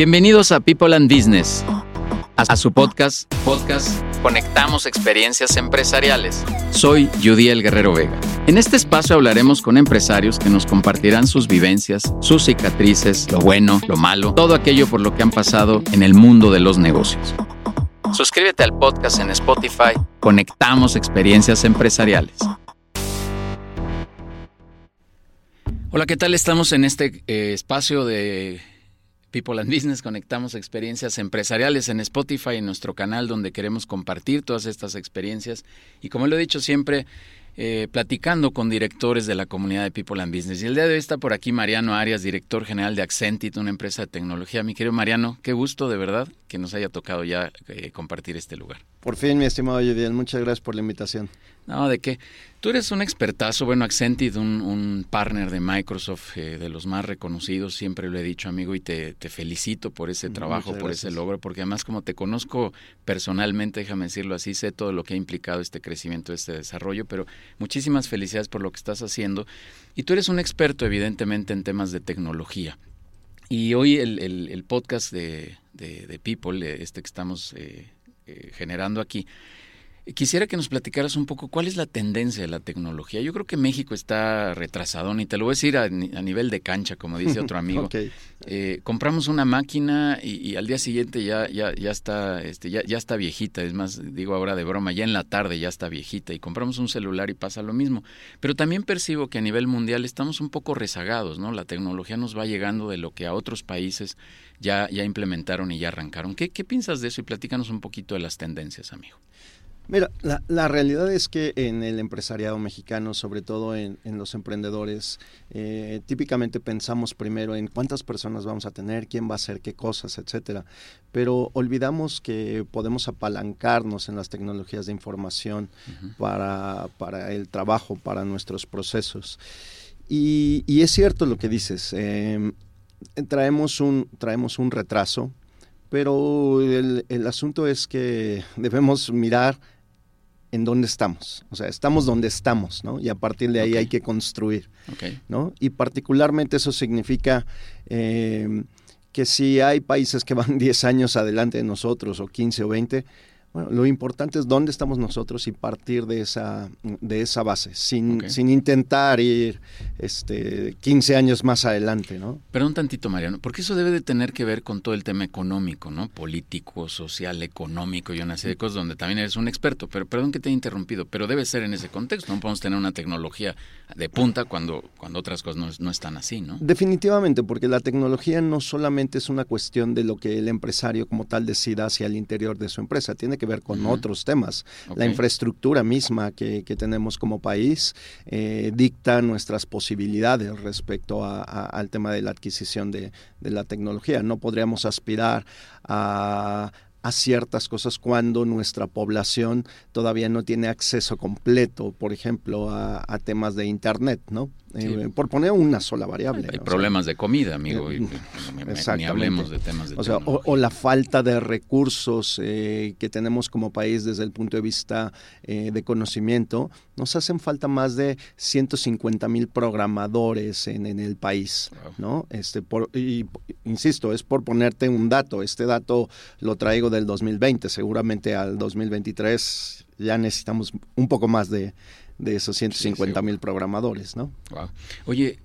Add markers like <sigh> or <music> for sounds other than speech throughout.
Bienvenidos a People and Business, a su podcast, podcast Conectamos Experiencias Empresariales. Soy El Guerrero Vega. En este espacio hablaremos con empresarios que nos compartirán sus vivencias, sus cicatrices, lo bueno, lo malo, todo aquello por lo que han pasado en el mundo de los negocios. Suscríbete al podcast en Spotify. Conectamos Experiencias Empresariales. Hola, ¿qué tal? Estamos en este eh, espacio de People and Business, conectamos experiencias empresariales en Spotify, en nuestro canal donde queremos compartir todas estas experiencias. Y como lo he dicho siempre, eh, platicando con directores de la comunidad de People and Business. Y el día de hoy está por aquí Mariano Arias, director general de Accentit, una empresa de tecnología. Mi querido Mariano, qué gusto de verdad que nos haya tocado ya eh, compartir este lugar. Por fin, mi estimado Judiel, muchas gracias por la invitación. No, de qué. Tú eres un expertazo, bueno, Accentit, un, un partner de Microsoft, eh, de los más reconocidos, siempre lo he dicho, amigo, y te, felicito por ese trabajo, por ese logro, porque además como te conozco personalmente, déjame decirlo así, sé todo lo que ha implicado este crecimiento, este desarrollo, pero muchísimas felicidades por lo que estás haciendo. Y tú eres un experto, evidentemente, en temas de tecnología. Y hoy el, podcast de, de, People, este que estamos eh, eh, generando aquí, Quisiera que nos platicaras un poco cuál es la tendencia de la tecnología. Yo creo que México está retrasado, y te lo voy a decir a, nivel de cancha, como dice otro <laughs> amigo. Eh, compramos una máquina y, al día siguiente ya, ya, ya está, este, ya, ya está viejita. Es más, digo ahora de broma, ya en la tarde ya está viejita. Y compramos un celular y pasa lo mismo. Pero también percibo que a nivel mundial estamos un poco rezagados, ¿no? La tecnología nos va llegando de lo que a otros países ya, ya implementaron y ya arrancaron. ¿Qué, ¿Qué piensas de eso? Y platícanos un poquito de las tendencias, amigo. Mira, la, realidad es que en el empresariado mexicano, sobre todo en, los emprendedores, eh, típicamente pensamos primero en cuántas personas vamos a tener, quién va a hacer qué cosas, etcétera. Pero olvidamos que podemos apalancarnos en las tecnologías de información para, el trabajo, para nuestros procesos. Y, es cierto lo que dices. Em, traemos, un, traemos un retraso, pero el, el asunto es que debemos mirar en dónde estamos. O sea, estamos donde estamos, ¿no? Y a partir de ahí hay que construir, ¿no? Y particularmente eso significa eh, que si hay países que van <laughs> 10 años adelante de nosotros, o 15 o 20, bueno, lo importante es dónde estamos nosotros y partir de esa, de esa base, sin, sin intentar ir este, 15 años más adelante, ¿no? Perdón tantito, Mariano, porque eso debe de tener que ver con todo el tema económico, ¿no? Político, social, económico y una serie de cosas donde también eres un experto. Pero perdón que te he interrumpido, pero debe ser en ese contexto. No podemos tener una tecnología de punta cuando, cuando otras cosas no, no están así, ¿no? Definitivamente, porque la tecnología no solamente es una cuestión de lo que el empresario como tal decida hacia el interior de su empresa, tiene que ver con otros temas. La infraestructura misma que, tenemos como país eh, dicta nuestras posibilidades respecto al tema de la adquisición de, de la tecnología. No podríamos aspirar a a ciertas cosas cuando nuestra población todavía no tiene acceso completo, por ejemplo, a, temas de Internet, ¿no? Eh, por poner una sola variable. Hay problemas de comida, amigo, y, ni hablemos de temas de o, sea, o, la falta de recursos eh, que tenemos como país desde el punto de vista eh, de conocimiento. Nos hacen falta más de 150 mil programadores en, en, el país, ¿no? Este, por, y, insisto, es por ponerte un dato. Este dato lo traigo del 2020, seguramente al 2023 ya necesitamos un poco más de, de esos 150 mil programadores, ¿no? Oye,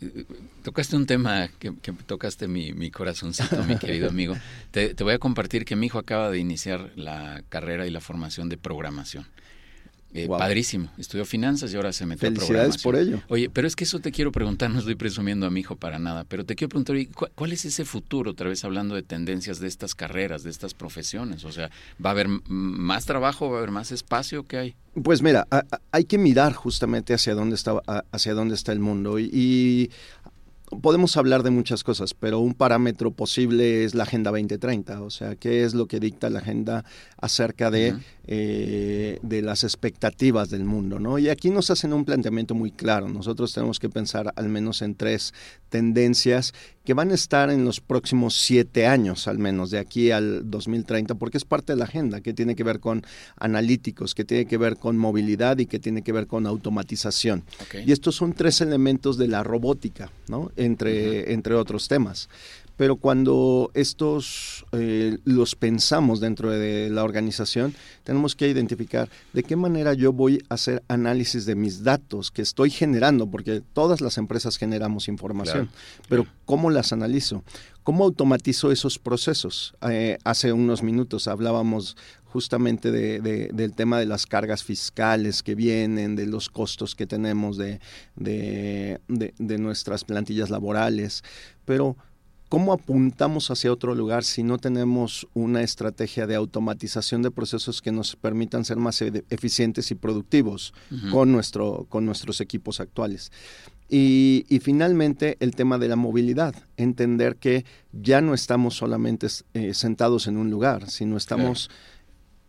tocaste un tema que, tocaste mi, mi, corazoncito, mi querido amigo. <laughs> Te, te, voy a compartir que mi hijo acaba de iniciar la carrera y la formación de programación. Eh, padrísimo. Estudió finanzas y ahora se metió Felicidades por ello. Oye, pero es que eso te quiero preguntar, <laughs> no estoy presumiendo a mi hijo para nada, pero te quiero preguntar, ¿cuál es ese futuro, otra vez hablando de tendencias de estas carreras, de estas profesiones? O sea, ¿va a haber más trabajo, va a haber más espacio? ¿Qué hay? Pues mira, hay que mirar justamente hacia dónde está, hacia dónde está el mundo y podemos hablar de muchas cosas, pero un parámetro posible es la Agenda 2030, o sea, qué es lo que dicta la agenda acerca de, eh, de las expectativas del mundo, ¿no? Y aquí nos hacen un planteamiento muy claro. Nosotros tenemos que pensar al menos en tres tendencias que van a estar en los próximos siete años, al menos, de aquí al 2030, porque es parte de la agenda, que tiene que ver con analíticos, que tiene que ver con movilidad y que tiene que ver con automatización. Y estos son tres elementos de la robótica, ¿no? Entre, entre otros temas. Pero cuando estos eh, los pensamos dentro de la organización, tenemos que identificar de qué manera yo voy a hacer análisis de mis datos que estoy generando, porque todas las empresas generamos información, pero ¿cómo las analizo? ¿Cómo automatizo esos procesos? Eh, hace unos minutos hablábamos justamente de, del tema de las cargas fiscales que vienen, de los costos que tenemos de, de nuestras plantillas laborales, pero ¿cómo apuntamos hacia otro lugar si no tenemos una estrategia de automatización de procesos que nos permitan ser más eficientes y productivos con, nuestro, con nuestros equipos actuales? Y, finalmente el tema de la movilidad, entender que ya no estamos solamente eh, sentados en un lugar, sino estamos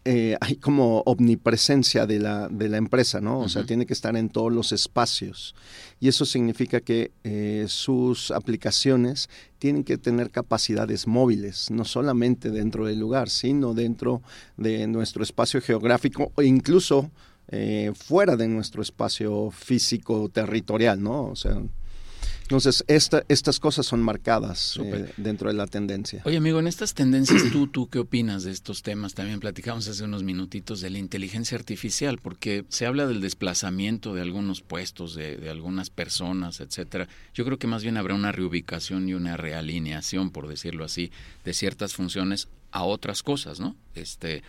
eh, hay como omnipresencia de la, de la empresa, ¿no? O sea, tiene que estar en todos los espacios. Y eso significa que eh, sus aplicaciones tienen que tener capacidades móviles, no solamente dentro del lugar, sino dentro de nuestro espacio geográfico o incluso eh, fuera de nuestro espacio físico territorial, ¿no? O sea, entonces, esta, estas cosas son marcadas eh, dentro de la tendencia. Oye, amigo, en estas tendencias, ¿tú, ¿tú qué opinas de estos temas? También platicamos hace unos minutitos de la inteligencia artificial, porque se habla del desplazamiento de algunos puestos, de, de algunas personas, etcétera. Yo creo que más bien habrá una reubicación y una realineación, por decirlo así, de ciertas funciones a otras cosas, ¿no? Este,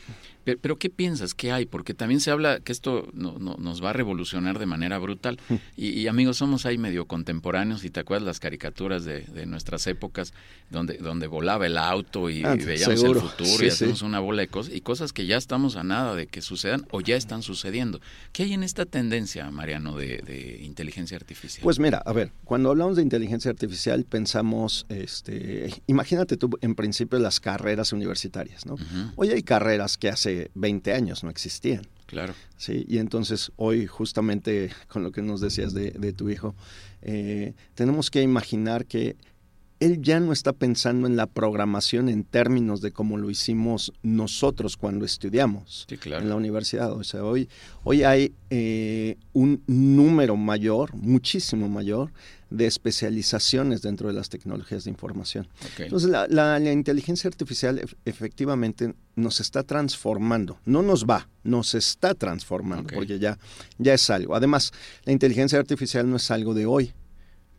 pero, ¿qué piensas? ¿Qué hay? Porque también se habla que esto no, nos va a revolucionar de manera brutal. Y, amigos, somos ahí medio contemporáneos y te acuerdas las caricaturas de, nuestras épocas donde, donde volaba el auto y, ah, veíamos el futuro y hacemos una bola de cosas y cosas que ya estamos a nada de que sucedan o ya están sucediendo. ¿Qué hay en esta tendencia, Mariano, de, inteligencia artificial? Pues mira, a ver, cuando hablamos de inteligencia artificial pensamos, este, imagínate tú en principio las carreras universitarias, ¿no? Hoy hay carreras que hace 20 años no existían. Claro. Sí, y entonces hoy justamente con lo que nos decías de, tu hijo, eh, tenemos que imaginar que él ya no está pensando en la programación en términos de cómo lo hicimos nosotros cuando estudiamos en la universidad. O sea, hoy, hoy hay eh, un número mayor, muchísimo mayor, de especializaciones dentro de las tecnologías de información. Entonces, la, inteligencia artificial efectivamente nos está transformando, no nos va, nos está transformando, porque ya, ya es algo. Además, la inteligencia artificial no es algo de hoy,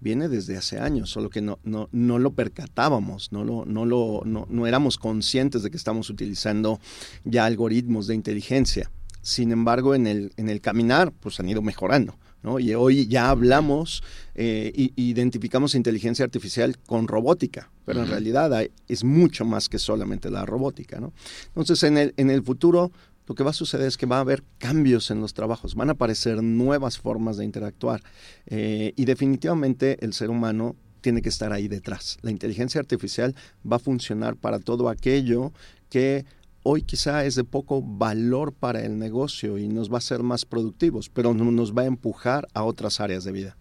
viene desde hace años, solo que no, no, no lo percatábamos, no, lo, no, lo, no, no éramos conscientes de que estamos utilizando ya algoritmos de inteligencia. Sin embargo, en el, en el caminar, pues han ido mejorando. ¿no? Y hoy ya hablamos, eh, identificamos inteligencia artificial con robótica, pero en realidad es mucho más que solamente la robótica. ¿no? Entonces, en el, en el futuro, lo que va a suceder es que va a haber cambios en los trabajos, van a aparecer nuevas formas de interactuar eh, y definitivamente el ser humano tiene que estar ahí detrás. La inteligencia artificial va a funcionar para todo aquello que hoy quizá es de poco valor para el negocio y nos va a hacer más productivos, pero nos va a empujar a otras áreas de vida.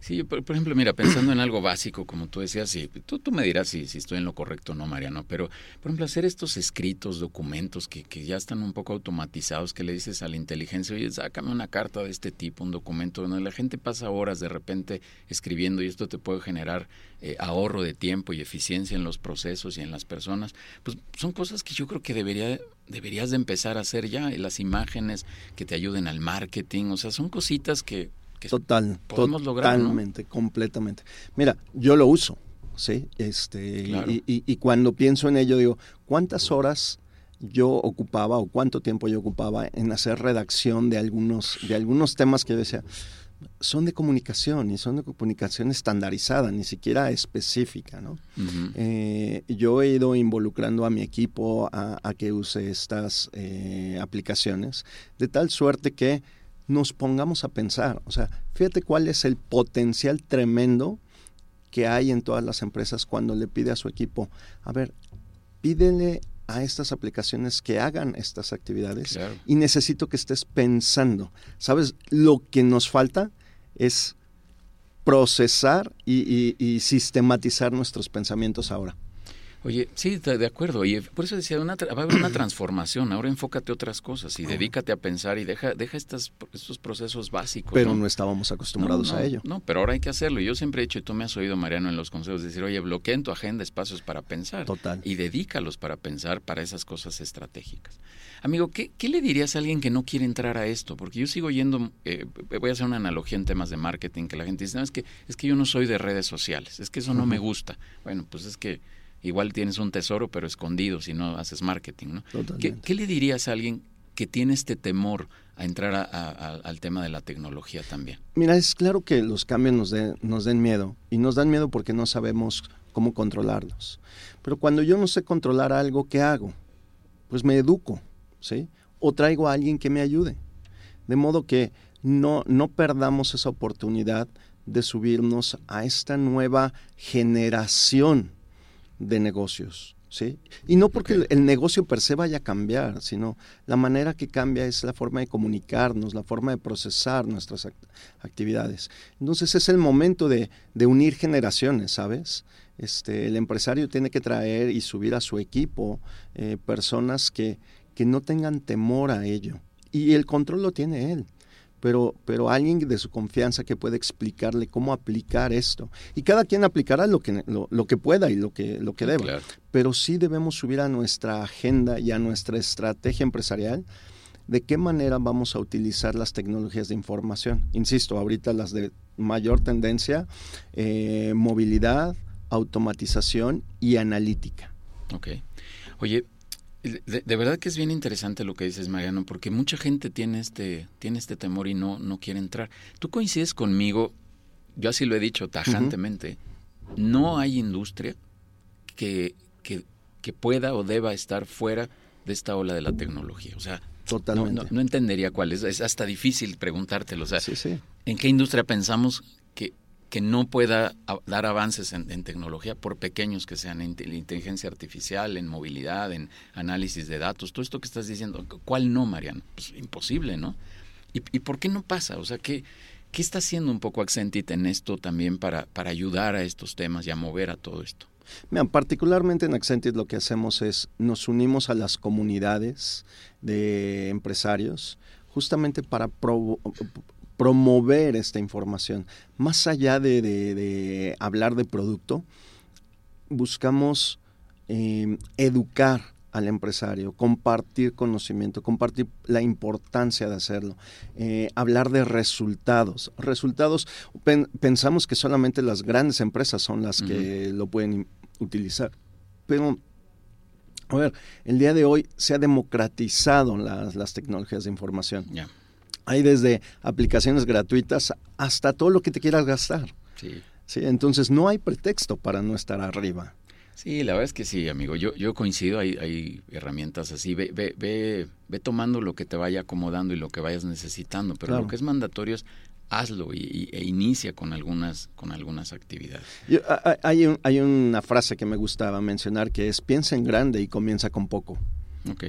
Sí, por, ejemplo, mira, pensando en algo básico, como tú decías, y tú, tú me dirás si, si estoy en lo correcto o no, Mariano, pero, por ejemplo, hacer estos escritos, documentos que, que ya están un poco automatizados, que le dices a la inteligencia, oye, sácame una carta de este tipo, un documento, donde la gente pasa horas de repente escribiendo y esto te puede generar eh, ahorro de tiempo y eficiencia en los procesos y en las personas, pues son cosas que yo creo que debería deberías de empezar a hacer ya, las imágenes que te ayuden al marketing, o sea, son cositas que Total, totalmente, completamente. Mira, yo lo uso, ¿sí? Este, y, cuando pienso en ello, digo, ¿cuántas horas yo ocupaba o cuánto tiempo yo ocupaba en hacer redacción de algunos, de algunos temas que yo decía, son de comunicación y son de comunicación estandarizada, ni siquiera específica, ¿no? Eh, yo he ido involucrando a mi equipo a, que use estas eh, aplicaciones, de tal suerte que nos pongamos a pensar. O sea, fíjate cuál es el potencial tremendo que hay en todas las empresas cuando le pide a su equipo, a ver, pídele a estas aplicaciones que hagan estas actividades y necesito que estés pensando. ¿Sabes? Lo que nos falta es procesar y sistematizar nuestros pensamientos ahora. Oye, sí, de acuerdo. Oye, por eso decía, una, va a haber una <clears throat> transformación. Ahora enfócate a otras cosas y dedícate a pensar y deja, deja estas, estos procesos básicos. Pero ¿no? estábamos acostumbrados a ello. No, pero ahora hay que hacerlo. Yo siempre he dicho, y tú me has oído, Mariano, en los consejos, decir, oye, bloquea en tu agenda espacios para pensar. Total. Y dedícalos para pensar para esas cosas estratégicas. Amigo, ¿qué, ¿qué, le dirías a alguien que no quiere entrar a esto? Porque yo sigo yendo, eh, voy a hacer una analogía en temas de marketing, que la gente dice, no, es que, es que yo no soy de redes sociales, es que eso no me gusta. Bueno, pues es que igual tienes un tesoro, pero escondido si no haces marketing, ¿no? ¿Qué, le dirías a alguien que tiene este temor a entrar al tema de la tecnología también? Mira, es claro que los cambios nos, nos den miedo, y nos dan miedo porque no sabemos cómo controlarlos. Pero cuando yo no sé controlar algo, ¿qué hago? Pues me educo, ¿sí? O traigo a alguien que me ayude. De modo que no, no perdamos esa oportunidad de subirnos a esta nueva generación de negocios. ¿sí? Y no porque el, negocio per se vaya a cambiar, sino la manera que cambia es la forma de comunicarnos, la forma de procesar nuestras actividades. Entonces es el momento de, unir generaciones, ¿sabes? Este, el empresario tiene que traer y subir a su equipo eh, personas que, que no tengan temor a ello. Y el control lo tiene él pero, pero alguien de su confianza que pueda explicarle cómo aplicar esto. Y cada quien aplicará lo que, lo, que pueda y lo que, lo que deba. Pero sí debemos subir a nuestra agenda y a nuestra estrategia empresarial de qué manera vamos a utilizar las tecnologías de información. Insisto, ahorita las de mayor tendencia, eh, movilidad, automatización y analítica. Ok. Oye, de, verdad que es bien interesante lo que dices, Mariano, porque mucha gente tiene este, tiene este temor y no, no quiere entrar. Tú coincides conmigo, yo así lo he dicho tajantemente, no hay industria que, que, que, pueda o deba estar fuera de esta ola de la tecnología. O sea, Totalmente. No, entendería cuál es. Es hasta difícil preguntártelo. O sea, ¿en qué industria pensamos que que no pueda dar avances en, tecnología, por pequeños que sean, en inteligencia artificial, en movilidad, en análisis de datos, todo esto que estás diciendo, ¿cuál no, Mariano? Pues imposible, ¿no? ¿Y, por qué no pasa? O sea, ¿qué, ¿qué está haciendo un poco Accentit en esto también para, para ayudar a estos temas y a mover a todo esto? Mira, particularmente en Accentit lo que hacemos es nos unimos a las comunidades de empresarios justamente para promover esta información. Más allá de, hablar de producto, buscamos eh, educar al empresario, compartir conocimiento, compartir la importancia de hacerlo, eh, hablar de resultados. Resultados, pensamos que solamente las grandes empresas son las que lo pueden utilizar, pero a ver, el día de hoy se ha democratizado las, tecnologías de información. Hay desde aplicaciones gratuitas hasta todo lo que te quieras gastar. Sí. sí. Entonces no hay pretexto para no estar arriba. Sí, la verdad es que sí, amigo. Yo, yo coincido, hay, hay herramientas así. Ve, ve, ve, ve, tomando lo que te vaya acomodando y lo que vayas necesitando, pero lo que es mandatorio es hazlo y, e inicia con algunas, con algunas actividades. hay, un, hay una frase que me gustaba mencionar que es piensa en grande y comienza con poco. Ok.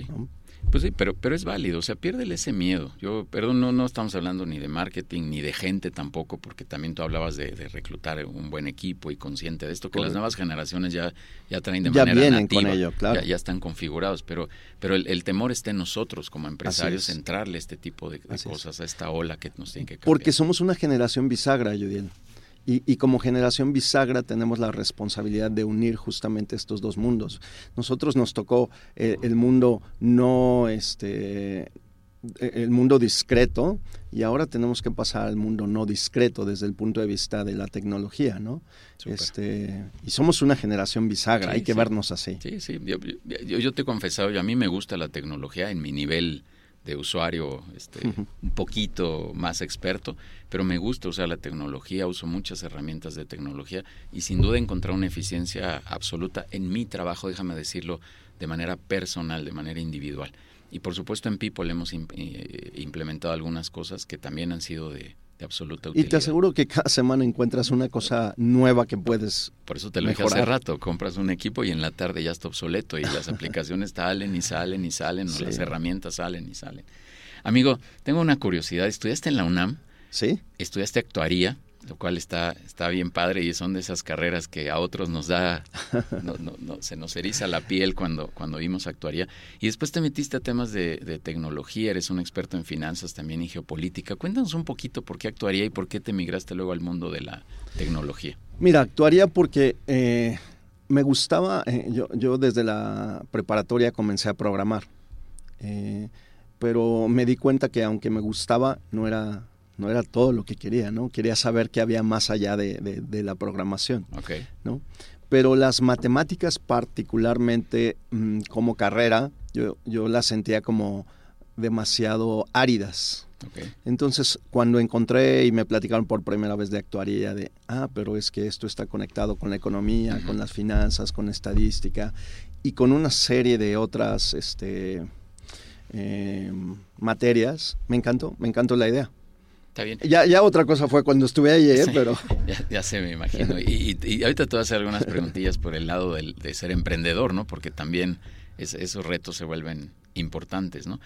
Pues sí, pero, pero es válido, o sea, piérdele ese miedo. Yo, perdón, no, no estamos hablando ni de marketing ni de gente tampoco, porque también tú hablabas de, reclutar un buen equipo y consciente de esto, que las nuevas generaciones ya, ya traen de ya manera vienen con ello, claro. ya, están configurados, pero, pero el, temor está en nosotros como empresarios, entrarle este tipo de, cosas, a esta ola que nos tiene que cambiar. Porque somos una generación bisagra, Judiel. Y, como generación bisagra tenemos la responsabilidad de unir justamente estos dos mundos. Nosotros nos tocó eh, el mundo no, este, e, el mundo discreto y ahora tenemos que pasar al mundo no discreto desde el punto de vista de la tecnología, ¿no? Este, y somos una generación bisagra, hay que vernos así. Sí, sí, yo, yo, te he confesado, a mí me gusta la tecnología en mi nivel de usuario este, un poquito más experto, pero me gusta usar la tecnología, uso muchas herramientas de tecnología y sin duda encontrar una eficiencia absoluta en mi trabajo, déjame decirlo, de manera personal, de manera individual. Y por supuesto en People hemos eh, implementado algunas cosas que también han sido de, absoluta utilidad. Y te aseguro que cada semana encuentras una cosa nueva que puedes Por eso te lo dije hace rato, compras un equipo y en la tarde ya está obsoleto y las <laughs> aplicaciones salen y salen y salen, o las herramientas salen y salen. Amigo, tengo una curiosidad, ¿estudiaste en la UNAM? Sí. ¿Estudiaste actuaría? Lo cual está, está bien padre y son de esas carreras que a otros nos da, <laughs> no, no, se nos eriza la piel cuando, cuando vimos actuaría. Y después te metiste a temas de, tecnología, eres un experto en finanzas también y geopolítica. Cuéntanos un poquito por qué actuaría y por qué te migraste luego al mundo de la tecnología. Mira, actuaría porque eh, me gustaba, eh, yo, yo desde la preparatoria comencé a programar. Eh, pero me di cuenta que aunque me gustaba, no era no era todo lo que quería, ¿no? Quería saber qué había más allá de, la programación, okay. ¿no? Pero las matemáticas particularmente mm, como carrera, yo, yo las sentía como demasiado áridas. Okay. Entonces, cuando encontré y me platicaron por primera vez de actuaría, de, ah, pero es que esto está conectado con la economía, con las finanzas, con estadística y con una serie de otras este, eh, materias, me encantó, me encantó la idea. Está bien. Ya, ya otra cosa fue cuando estuve ahí, ¿eh? pero... <laughs> Ya, ya sé, me imagino. Y, y, ahorita te voy a hacer algunas preguntillas por el lado del, de ser emprendedor, ¿no? Porque también esos retos se vuelven importantes, ¿no?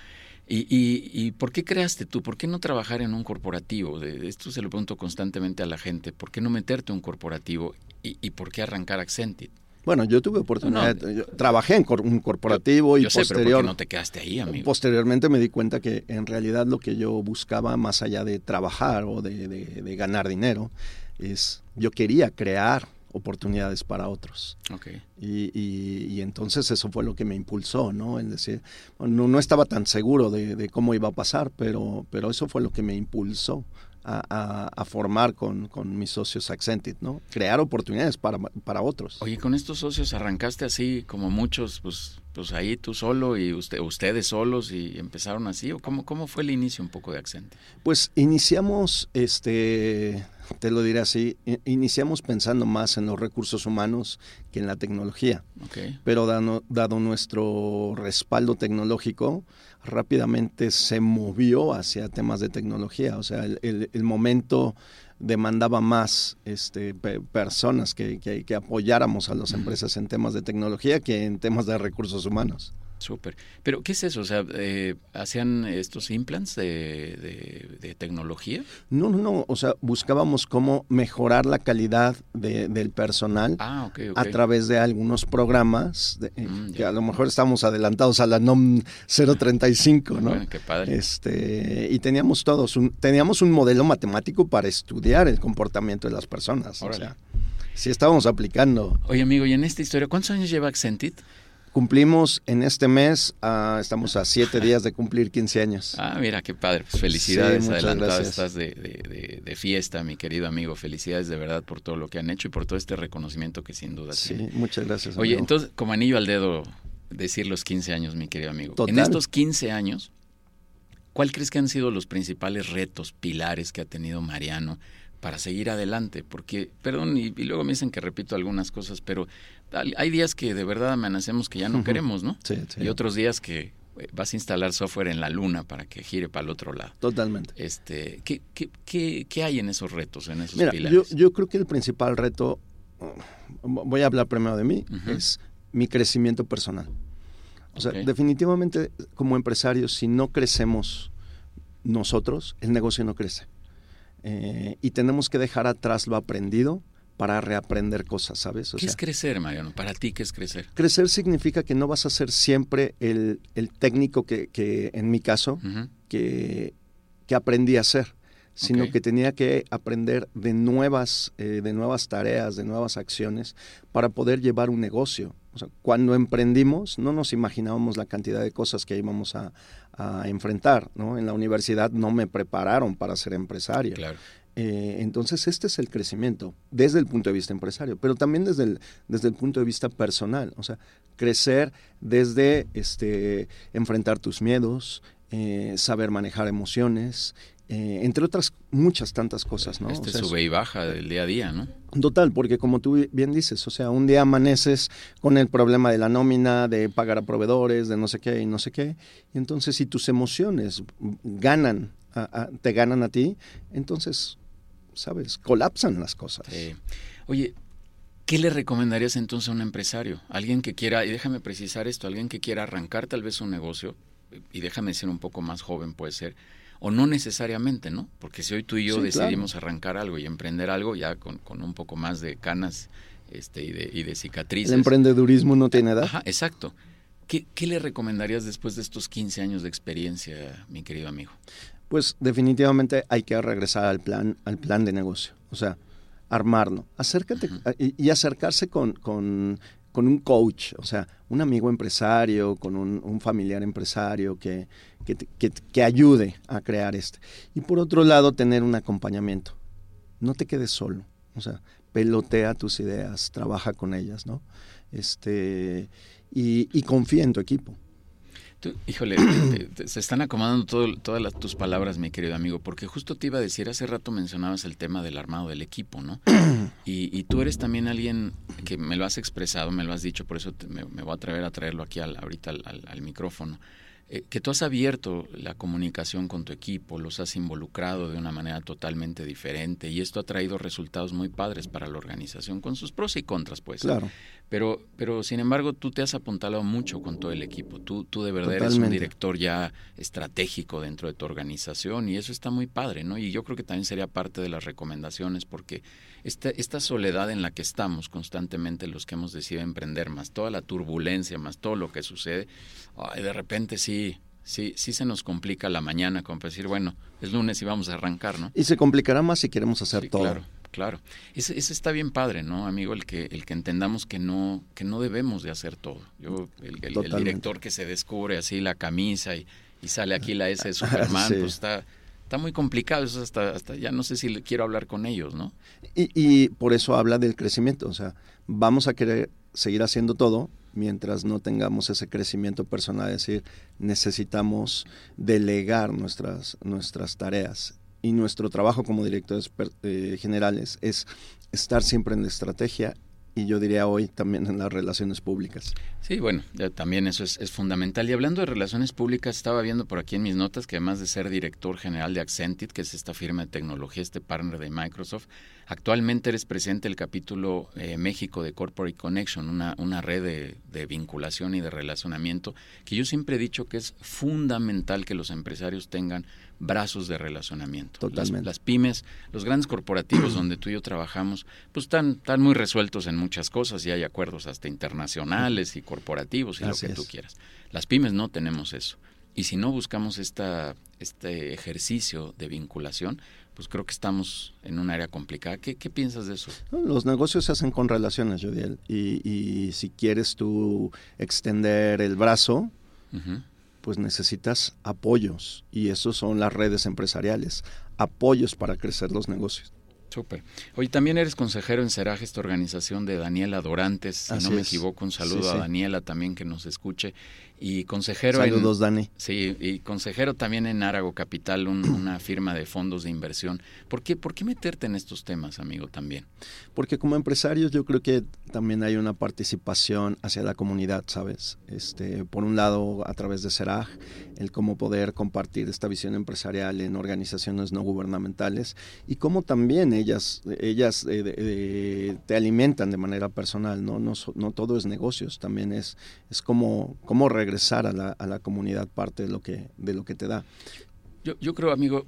Y, y, y, por qué creaste tú? ¿Por qué no trabajar en un corporativo? De, esto se lo pregunto constantemente a la gente. ¿Por qué no meterte en un corporativo? ¿Y, y por qué arrancar Accentit? Bueno, yo tuve oportunidad, trabajé en un corporativo y posterior, no te quedaste ahí, amigo. Posteriormente me di cuenta que en realidad lo que yo buscaba más allá de trabajar o de, ganar dinero es yo quería crear oportunidades para otros. Okay. Y, entonces eso fue lo que me impulsó, ¿no? Es decir, no, estaba tan seguro de, de, cómo iba a pasar, pero, pero eso fue lo que me impulsó a, formar con, mis socios Accented, ¿no? Crear oportunidades para, para otros. Oye, con estos socios arrancaste así como muchos, pues, pues ahí tú solo y usted, ustedes solos y empezaron así, ¿o cómo, cómo fue el inicio un poco de Accented? Pues iniciamos, este, te lo diré así, iniciamos pensando más en los recursos humanos que en la tecnología. Okay. Pero dado, dado nuestro respaldo tecnológico, rápidamente se movió hacia temas de tecnología. O sea, el, el, momento demandaba más este, personas que, que, apoyáramos a las empresas en temas de tecnología que en temas de recursos humanos. Súper. Pero, ¿qué es eso? O sea, eh, ¿hacían estos implants de, tecnología? No, no, no. O sea, buscábamos cómo mejorar la calidad del personal ah, a través de algunos programas mm, que a lo mejor estamos adelantados a la NOM 035, ¿no? qué padre. Este, y teníamos todos un, teníamos un modelo matemático para estudiar el comportamiento de las personas. O sea, sí estábamos aplicando. Oye, amigo, y en esta historia, ¿cuántos años lleva Accentit? Cumplimos en este mes, uh, estamos a siete días de cumplir 15 años. Ah, mira, qué padre. Pues felicidades sí, adelantadas. Estás de, de, de, fiesta, mi querido amigo. Felicidades de verdad por todo lo que han hecho y por todo este reconocimiento que sin duda Sí, muchas gracias. Oye, entonces, como anillo al dedo, decir los 15 años, mi querido amigo. En estos 15 años, ¿cuál crees que han sido los principales retos, pilares que ha tenido Mariano para seguir adelante? Porque, perdón, y, y luego me dicen que repito algunas cosas, pero hay días que de verdad amenacemos que ya no queremos, ¿no? Sí, Y otros días que eh, vas a instalar software en la luna para que gire para el otro lado. Totalmente. Este, ¿qué, qué, qué, hay en esos retos, en esos Mira, pilares? Yo, yo creo que el principal reto, voy a hablar primero de mí, es mi crecimiento personal. O sea, definitivamente como empresarios, si no crecemos nosotros, el negocio no crece. Eh, y tenemos que dejar atrás lo aprendido para reaprender cosas, ¿sabes? ¿Qué es crecer, Mariano? Para ti, ¿qué es crecer? Crecer significa que no vas a ser siempre el, técnico que, que, en mi caso, que, que, aprendí a ser, sino que tenía que aprender de nuevas, eh, de nuevas tareas, de nuevas acciones para poder llevar un negocio. O sea, cuando emprendimos, no nos imaginábamos la cantidad de cosas que íbamos a, a enfrentar, ¿no? En la universidad no me prepararon para ser empresario. Claro. Eh, entonces, este es el crecimiento desde el punto de vista empresario, pero también desde el, desde el punto de vista personal. O sea, crecer desde este, enfrentar tus miedos, eh, saber manejar emociones, eh, entre otras muchas tantas cosas, ¿no? Este sube y baja del día a día, ¿no? Total, porque como tú bien dices, o sea, un día amaneces con el problema de la nómina, de pagar a proveedores, de no sé qué y no sé qué, y entonces si tus emociones ganan, te ganan a ti, entonces ¿sabes? Colapsan las cosas. Oye, ¿qué le recomendarías entonces a un empresario? Alguien que quiera, y déjame precisar esto, alguien que quiera arrancar tal vez un negocio, y déjame ser un poco más joven puede ser, o no necesariamente, ¿no? Porque si hoy tú y yo decidimos arrancar algo y emprender algo, ya con, con, un poco más de canas este, y, de, y de cicatrices. El emprendedurismo no tiene edad. Ajá, exacto. ¿Qué, ¿Qué le recomendarías después de estos 15 años de experiencia, mi querido amigo? Pues definitivamente hay que regresar al plan, al plan de negocio. O sea, armarlo. Acércate y, acercarse con, con, con, un coach, o sea, un amigo empresario, con un, familiar empresario que, que, que, ayude a crear este. Y por otro lado, tener un acompañamiento. No te quedes solo. O sea, pelotea tus ideas, trabaja con ellas, ¿no? Este, y confía en tu equipo híjole, se están acomodando todas tus palabras, mi querido amigo, porque justo te iba a decir, hace rato mencionabas el tema del armado del equipo, ¿no? <clears throat> Y, tú eres también alguien que me lo has expresado, me lo has dicho, por eso me, voy a atrever a traerlo aquí ahorita al micrófono. Eh, que tú has abierto la comunicación con tu equipo, los has involucrado de una manera totalmente diferente y esto ha traído resultados muy padres para la organización, con sus pros y contras, pues. Claro. Pero, pero sin embargo, tú te has apuntalado mucho con todo el equipo. Tú, tú de verdad eres un director ya estratégico dentro de tu organización y eso está muy padre, ¿no? Y yo creo que también sería parte de las recomendaciones porque esta, esta soledad en la que estamos constantemente los que hemos decidido emprender, más toda la turbulencia, más todo lo que sucede, ay, de repente sí, sí, sí se nos complica la mañana como para decir, bueno, es lunes y vamos a arrancar, ¿no? Y se complicará más si queremos hacer todo. Claro, claro. Ese, está bien padre, ¿no, amigo? El que, el que entendamos que no, que no debemos de hacer todo. Yo, el, director que se descubre así la camisa y, sale aquí la S de <laughs> Superman, pues está está muy complicado, eso hasta, hasta ya no sé si quiero hablar con ellos, ¿no? Y, y, por eso habla del crecimiento, o sea, vamos a querer seguir haciendo todo mientras no tengamos ese crecimiento personal, es decir, necesitamos delegar nuestras, nuestras tareas. Y nuestro trabajo como directores eh, generales es estar siempre en la estrategia y yo diría hoy también en las relaciones públicas. Sí, bueno, también eso es, fundamental. Y hablando de relaciones públicas, estaba viendo por aquí en mis notas que además de ser director general de Accentit, que es esta firma de tecnología, este partner de Microsoft, actualmente eres presidente del capítulo eh, México de Corporate Connection, una, una red de, de, vinculación y de relacionamiento, que yo siempre he dicho que es fundamental que los empresarios tengan brazos de relacionamiento. Las, pymes, los grandes corporativos <clears throat> donde tú y yo trabajamos, pues están, están muy resueltos en muchas cosas y hay acuerdos hasta internacionales y corporativos y lo que tú quieras. Las pymes no tenemos eso. Y si no buscamos esta, este ejercicio de vinculación, pues creo que estamos en un área complicada. ¿Qué, qué piensas de eso? Los negocios se hacen con relaciones, Jodiel. Y, y si quieres tú extender el brazo, pues necesitas apoyos y esos son las redes empresariales, apoyos para crecer los negocios. Súper. Hoy también eres consejero en Seraje, esta organización de Daniela Dorantes, si no me equivoco, un saludo a Daniela también que nos escuche y consejero Saludos, Dani. Sí, y consejero también en Árago Capital, <clears throat> una firma de fondos de inversión. ¿Por qué, ¿Por qué meterte en estos temas, amigo, también? Porque como empresarios yo creo que también hay una participación hacia la comunidad, ¿sabes? Este, por un lado, a través de Seraj, el cómo poder compartir esta visión empresarial en organizaciones no gubernamentales y cómo también ellas, ellas eh, eh, te alimentan de manera personal, ¿no? No, no todo es negocios, también es, es como, como regresar a la, a la comunidad parte de lo que, de lo que te da. Yo, yo creo, amigo,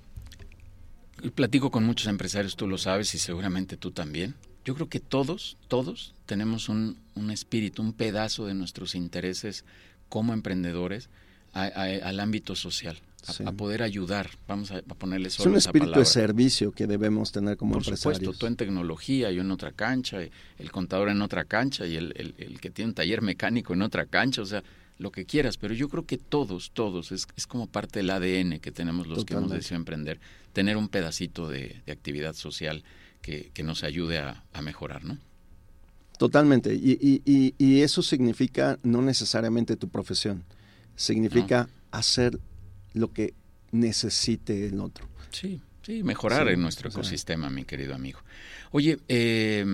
platico con muchos empresarios, tú lo sabes y seguramente tú también. Yo creo que todos, todos tenemos un, un espíritu, un pedazo de nuestros intereses como emprendedores al ámbito social. A, poder ayudar, vamos a, ponerle solo Es un espíritu de servicio que debemos tener como Por empresarios. supuesto, tú en tecnología, yo en otra cancha, el contador en otra cancha y el, el, el, que tiene un taller mecánico en otra cancha, o sea, lo que quieras, pero yo creo que todos, todos, es, es como parte del ADN que tenemos los que hemos decidido emprender, tener un pedacito de, actividad social que, que, nos ayude a, mejorar, ¿no? Totalmente, y, y, y, eso significa no necesariamente tu profesión, significa hacer lo que necesite el otro. Sí, sí, mejorar en nuestro ecosistema, mi querido amigo. Oye, eh,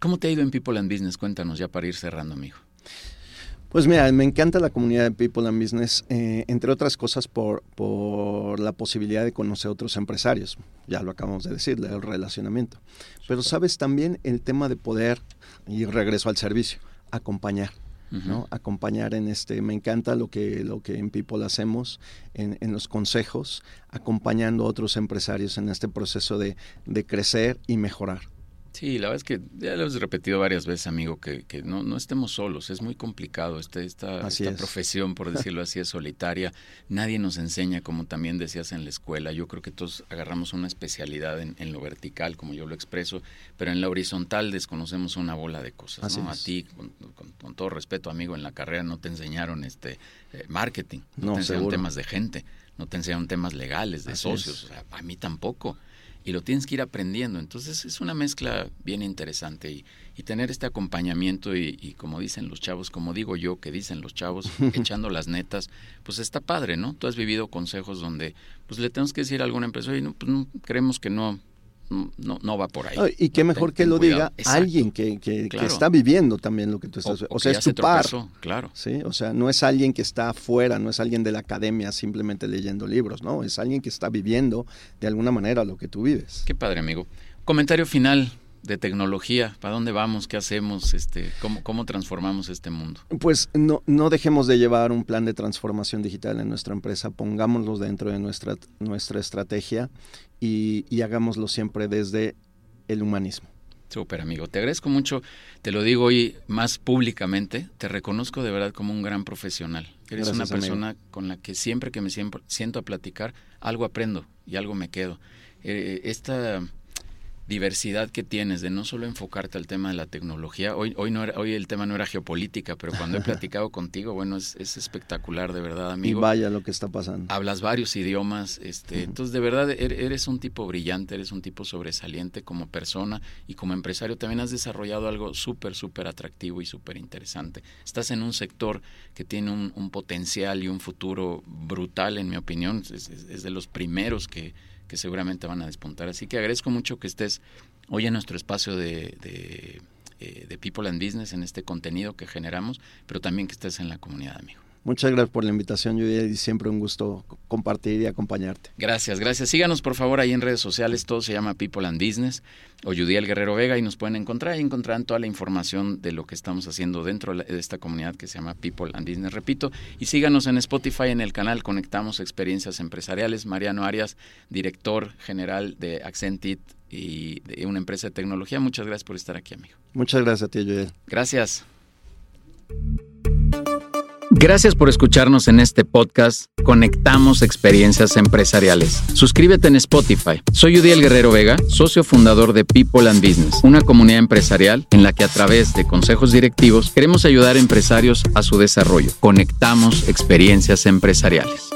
¿cómo te ha ido en People and Business? Cuéntanos ya para ir cerrando, amigo. Pues mira, me encanta la comunidad de People and Business, eh, entre otras cosas por, por la posibilidad de conocer a otros empresarios. Ya lo acabamos de decir, el relacionamiento. Pero sabes también el tema de poder, y regreso al servicio, acompañar. ¿no? Acompañar en este, me encanta lo que, lo que en People hacemos, en, en los consejos, acompañando a otros empresarios en este proceso de, de crecer y mejorar. Sí, la verdad es que ya lo he repetido varias veces, amigo, que, que no, no, estemos solos. Es muy complicado. Este, esta, esta profesión, por <laughs> decirlo así, es solitaria. Nadie nos enseña, como también decías en la escuela. Yo creo que todos agarramos una especialidad en, en lo vertical, como yo lo expreso, pero en la horizontal desconocemos una bola de cosas. ¿no? A ti, con, con, todo respeto, amigo, en la carrera no te enseñaron este eh, marketing, no, te enseñaron temas de gente, no te enseñaron temas legales, de socios. O sea, a mí tampoco y lo tienes que ir aprendiendo. Entonces es una mezcla bien interesante y, y tener este acompañamiento y, y, como dicen los chavos, como digo yo, que dicen los chavos, <laughs> echando las netas, pues está padre, ¿no? Tú has vivido consejos donde pues le tenemos que decir a alguna empresa, y no, pues no, creemos que no, no, no va por ahí. y qué mejor que lo diga alguien que, que, está viviendo también lo que tú estás... O, o sea, es tu par. Claro. ¿sí? O sea, no es alguien que está afuera, no es alguien de la academia simplemente leyendo libros, ¿no? Es alguien que está viviendo de alguna manera lo que tú vives. Qué padre, amigo. Comentario final de tecnología, ¿para dónde vamos? ¿Qué hacemos? Este, ¿cómo, ¿Cómo transformamos este mundo? Pues no, no dejemos de llevar un plan de transformación digital en nuestra empresa, pongámoslo dentro de nuestra, nuestra estrategia y, y hagámoslo siempre desde el humanismo. Súper amigo, te agradezco mucho, te lo digo hoy más públicamente, te reconozco de verdad como un gran profesional. Eres Gracias, una persona amigo. con la que siempre que me siento a platicar, algo aprendo y algo me quedo. Eh, esta diversidad que tienes de no solo enfocarte al tema de la tecnología. Hoy, hoy, no era, hoy el tema no era geopolítica, pero cuando he <laughs> platicado contigo, bueno, es, es, espectacular, de verdad, amigo. Y vaya lo que está pasando. Hablas varios idiomas, este, uh -huh. entonces de verdad er, eres un tipo brillante, eres un tipo sobresaliente como persona y como empresario. También has desarrollado algo súper, súper atractivo y súper interesante. Estás en un sector que tiene un, un, potencial y un futuro brutal, en mi opinión. es, es, es de los primeros que que seguramente van a despuntar. Así que agradezco mucho que estés hoy en nuestro espacio de, de, eh, de People and Business, en este contenido que generamos, pero también que estés en la comunidad, amigo. Muchas gracias por la invitación, Judy, y siempre un gusto compartir y acompañarte. Gracias, gracias. Síganos por favor ahí en redes sociales, todo se llama People and Business o Judiel Guerrero Vega y nos pueden encontrar y encontrarán toda la información de lo que estamos haciendo dentro de esta comunidad que se llama People and Business. Repito, y síganos en Spotify en el canal Conectamos Experiencias Empresariales. Mariano Arias, director general de Accentit y de una empresa de tecnología. Muchas gracias por estar aquí, amigo. Muchas gracias a ti, Judiel. Gracias. Gracias por escucharnos en este podcast Conectamos Experiencias Empresariales. Suscríbete en Spotify. Soy Udiel Guerrero Vega, socio fundador de People and Business, una comunidad empresarial en la que a través de consejos directivos queremos ayudar a empresarios a su desarrollo. Conectamos Experiencias Empresariales.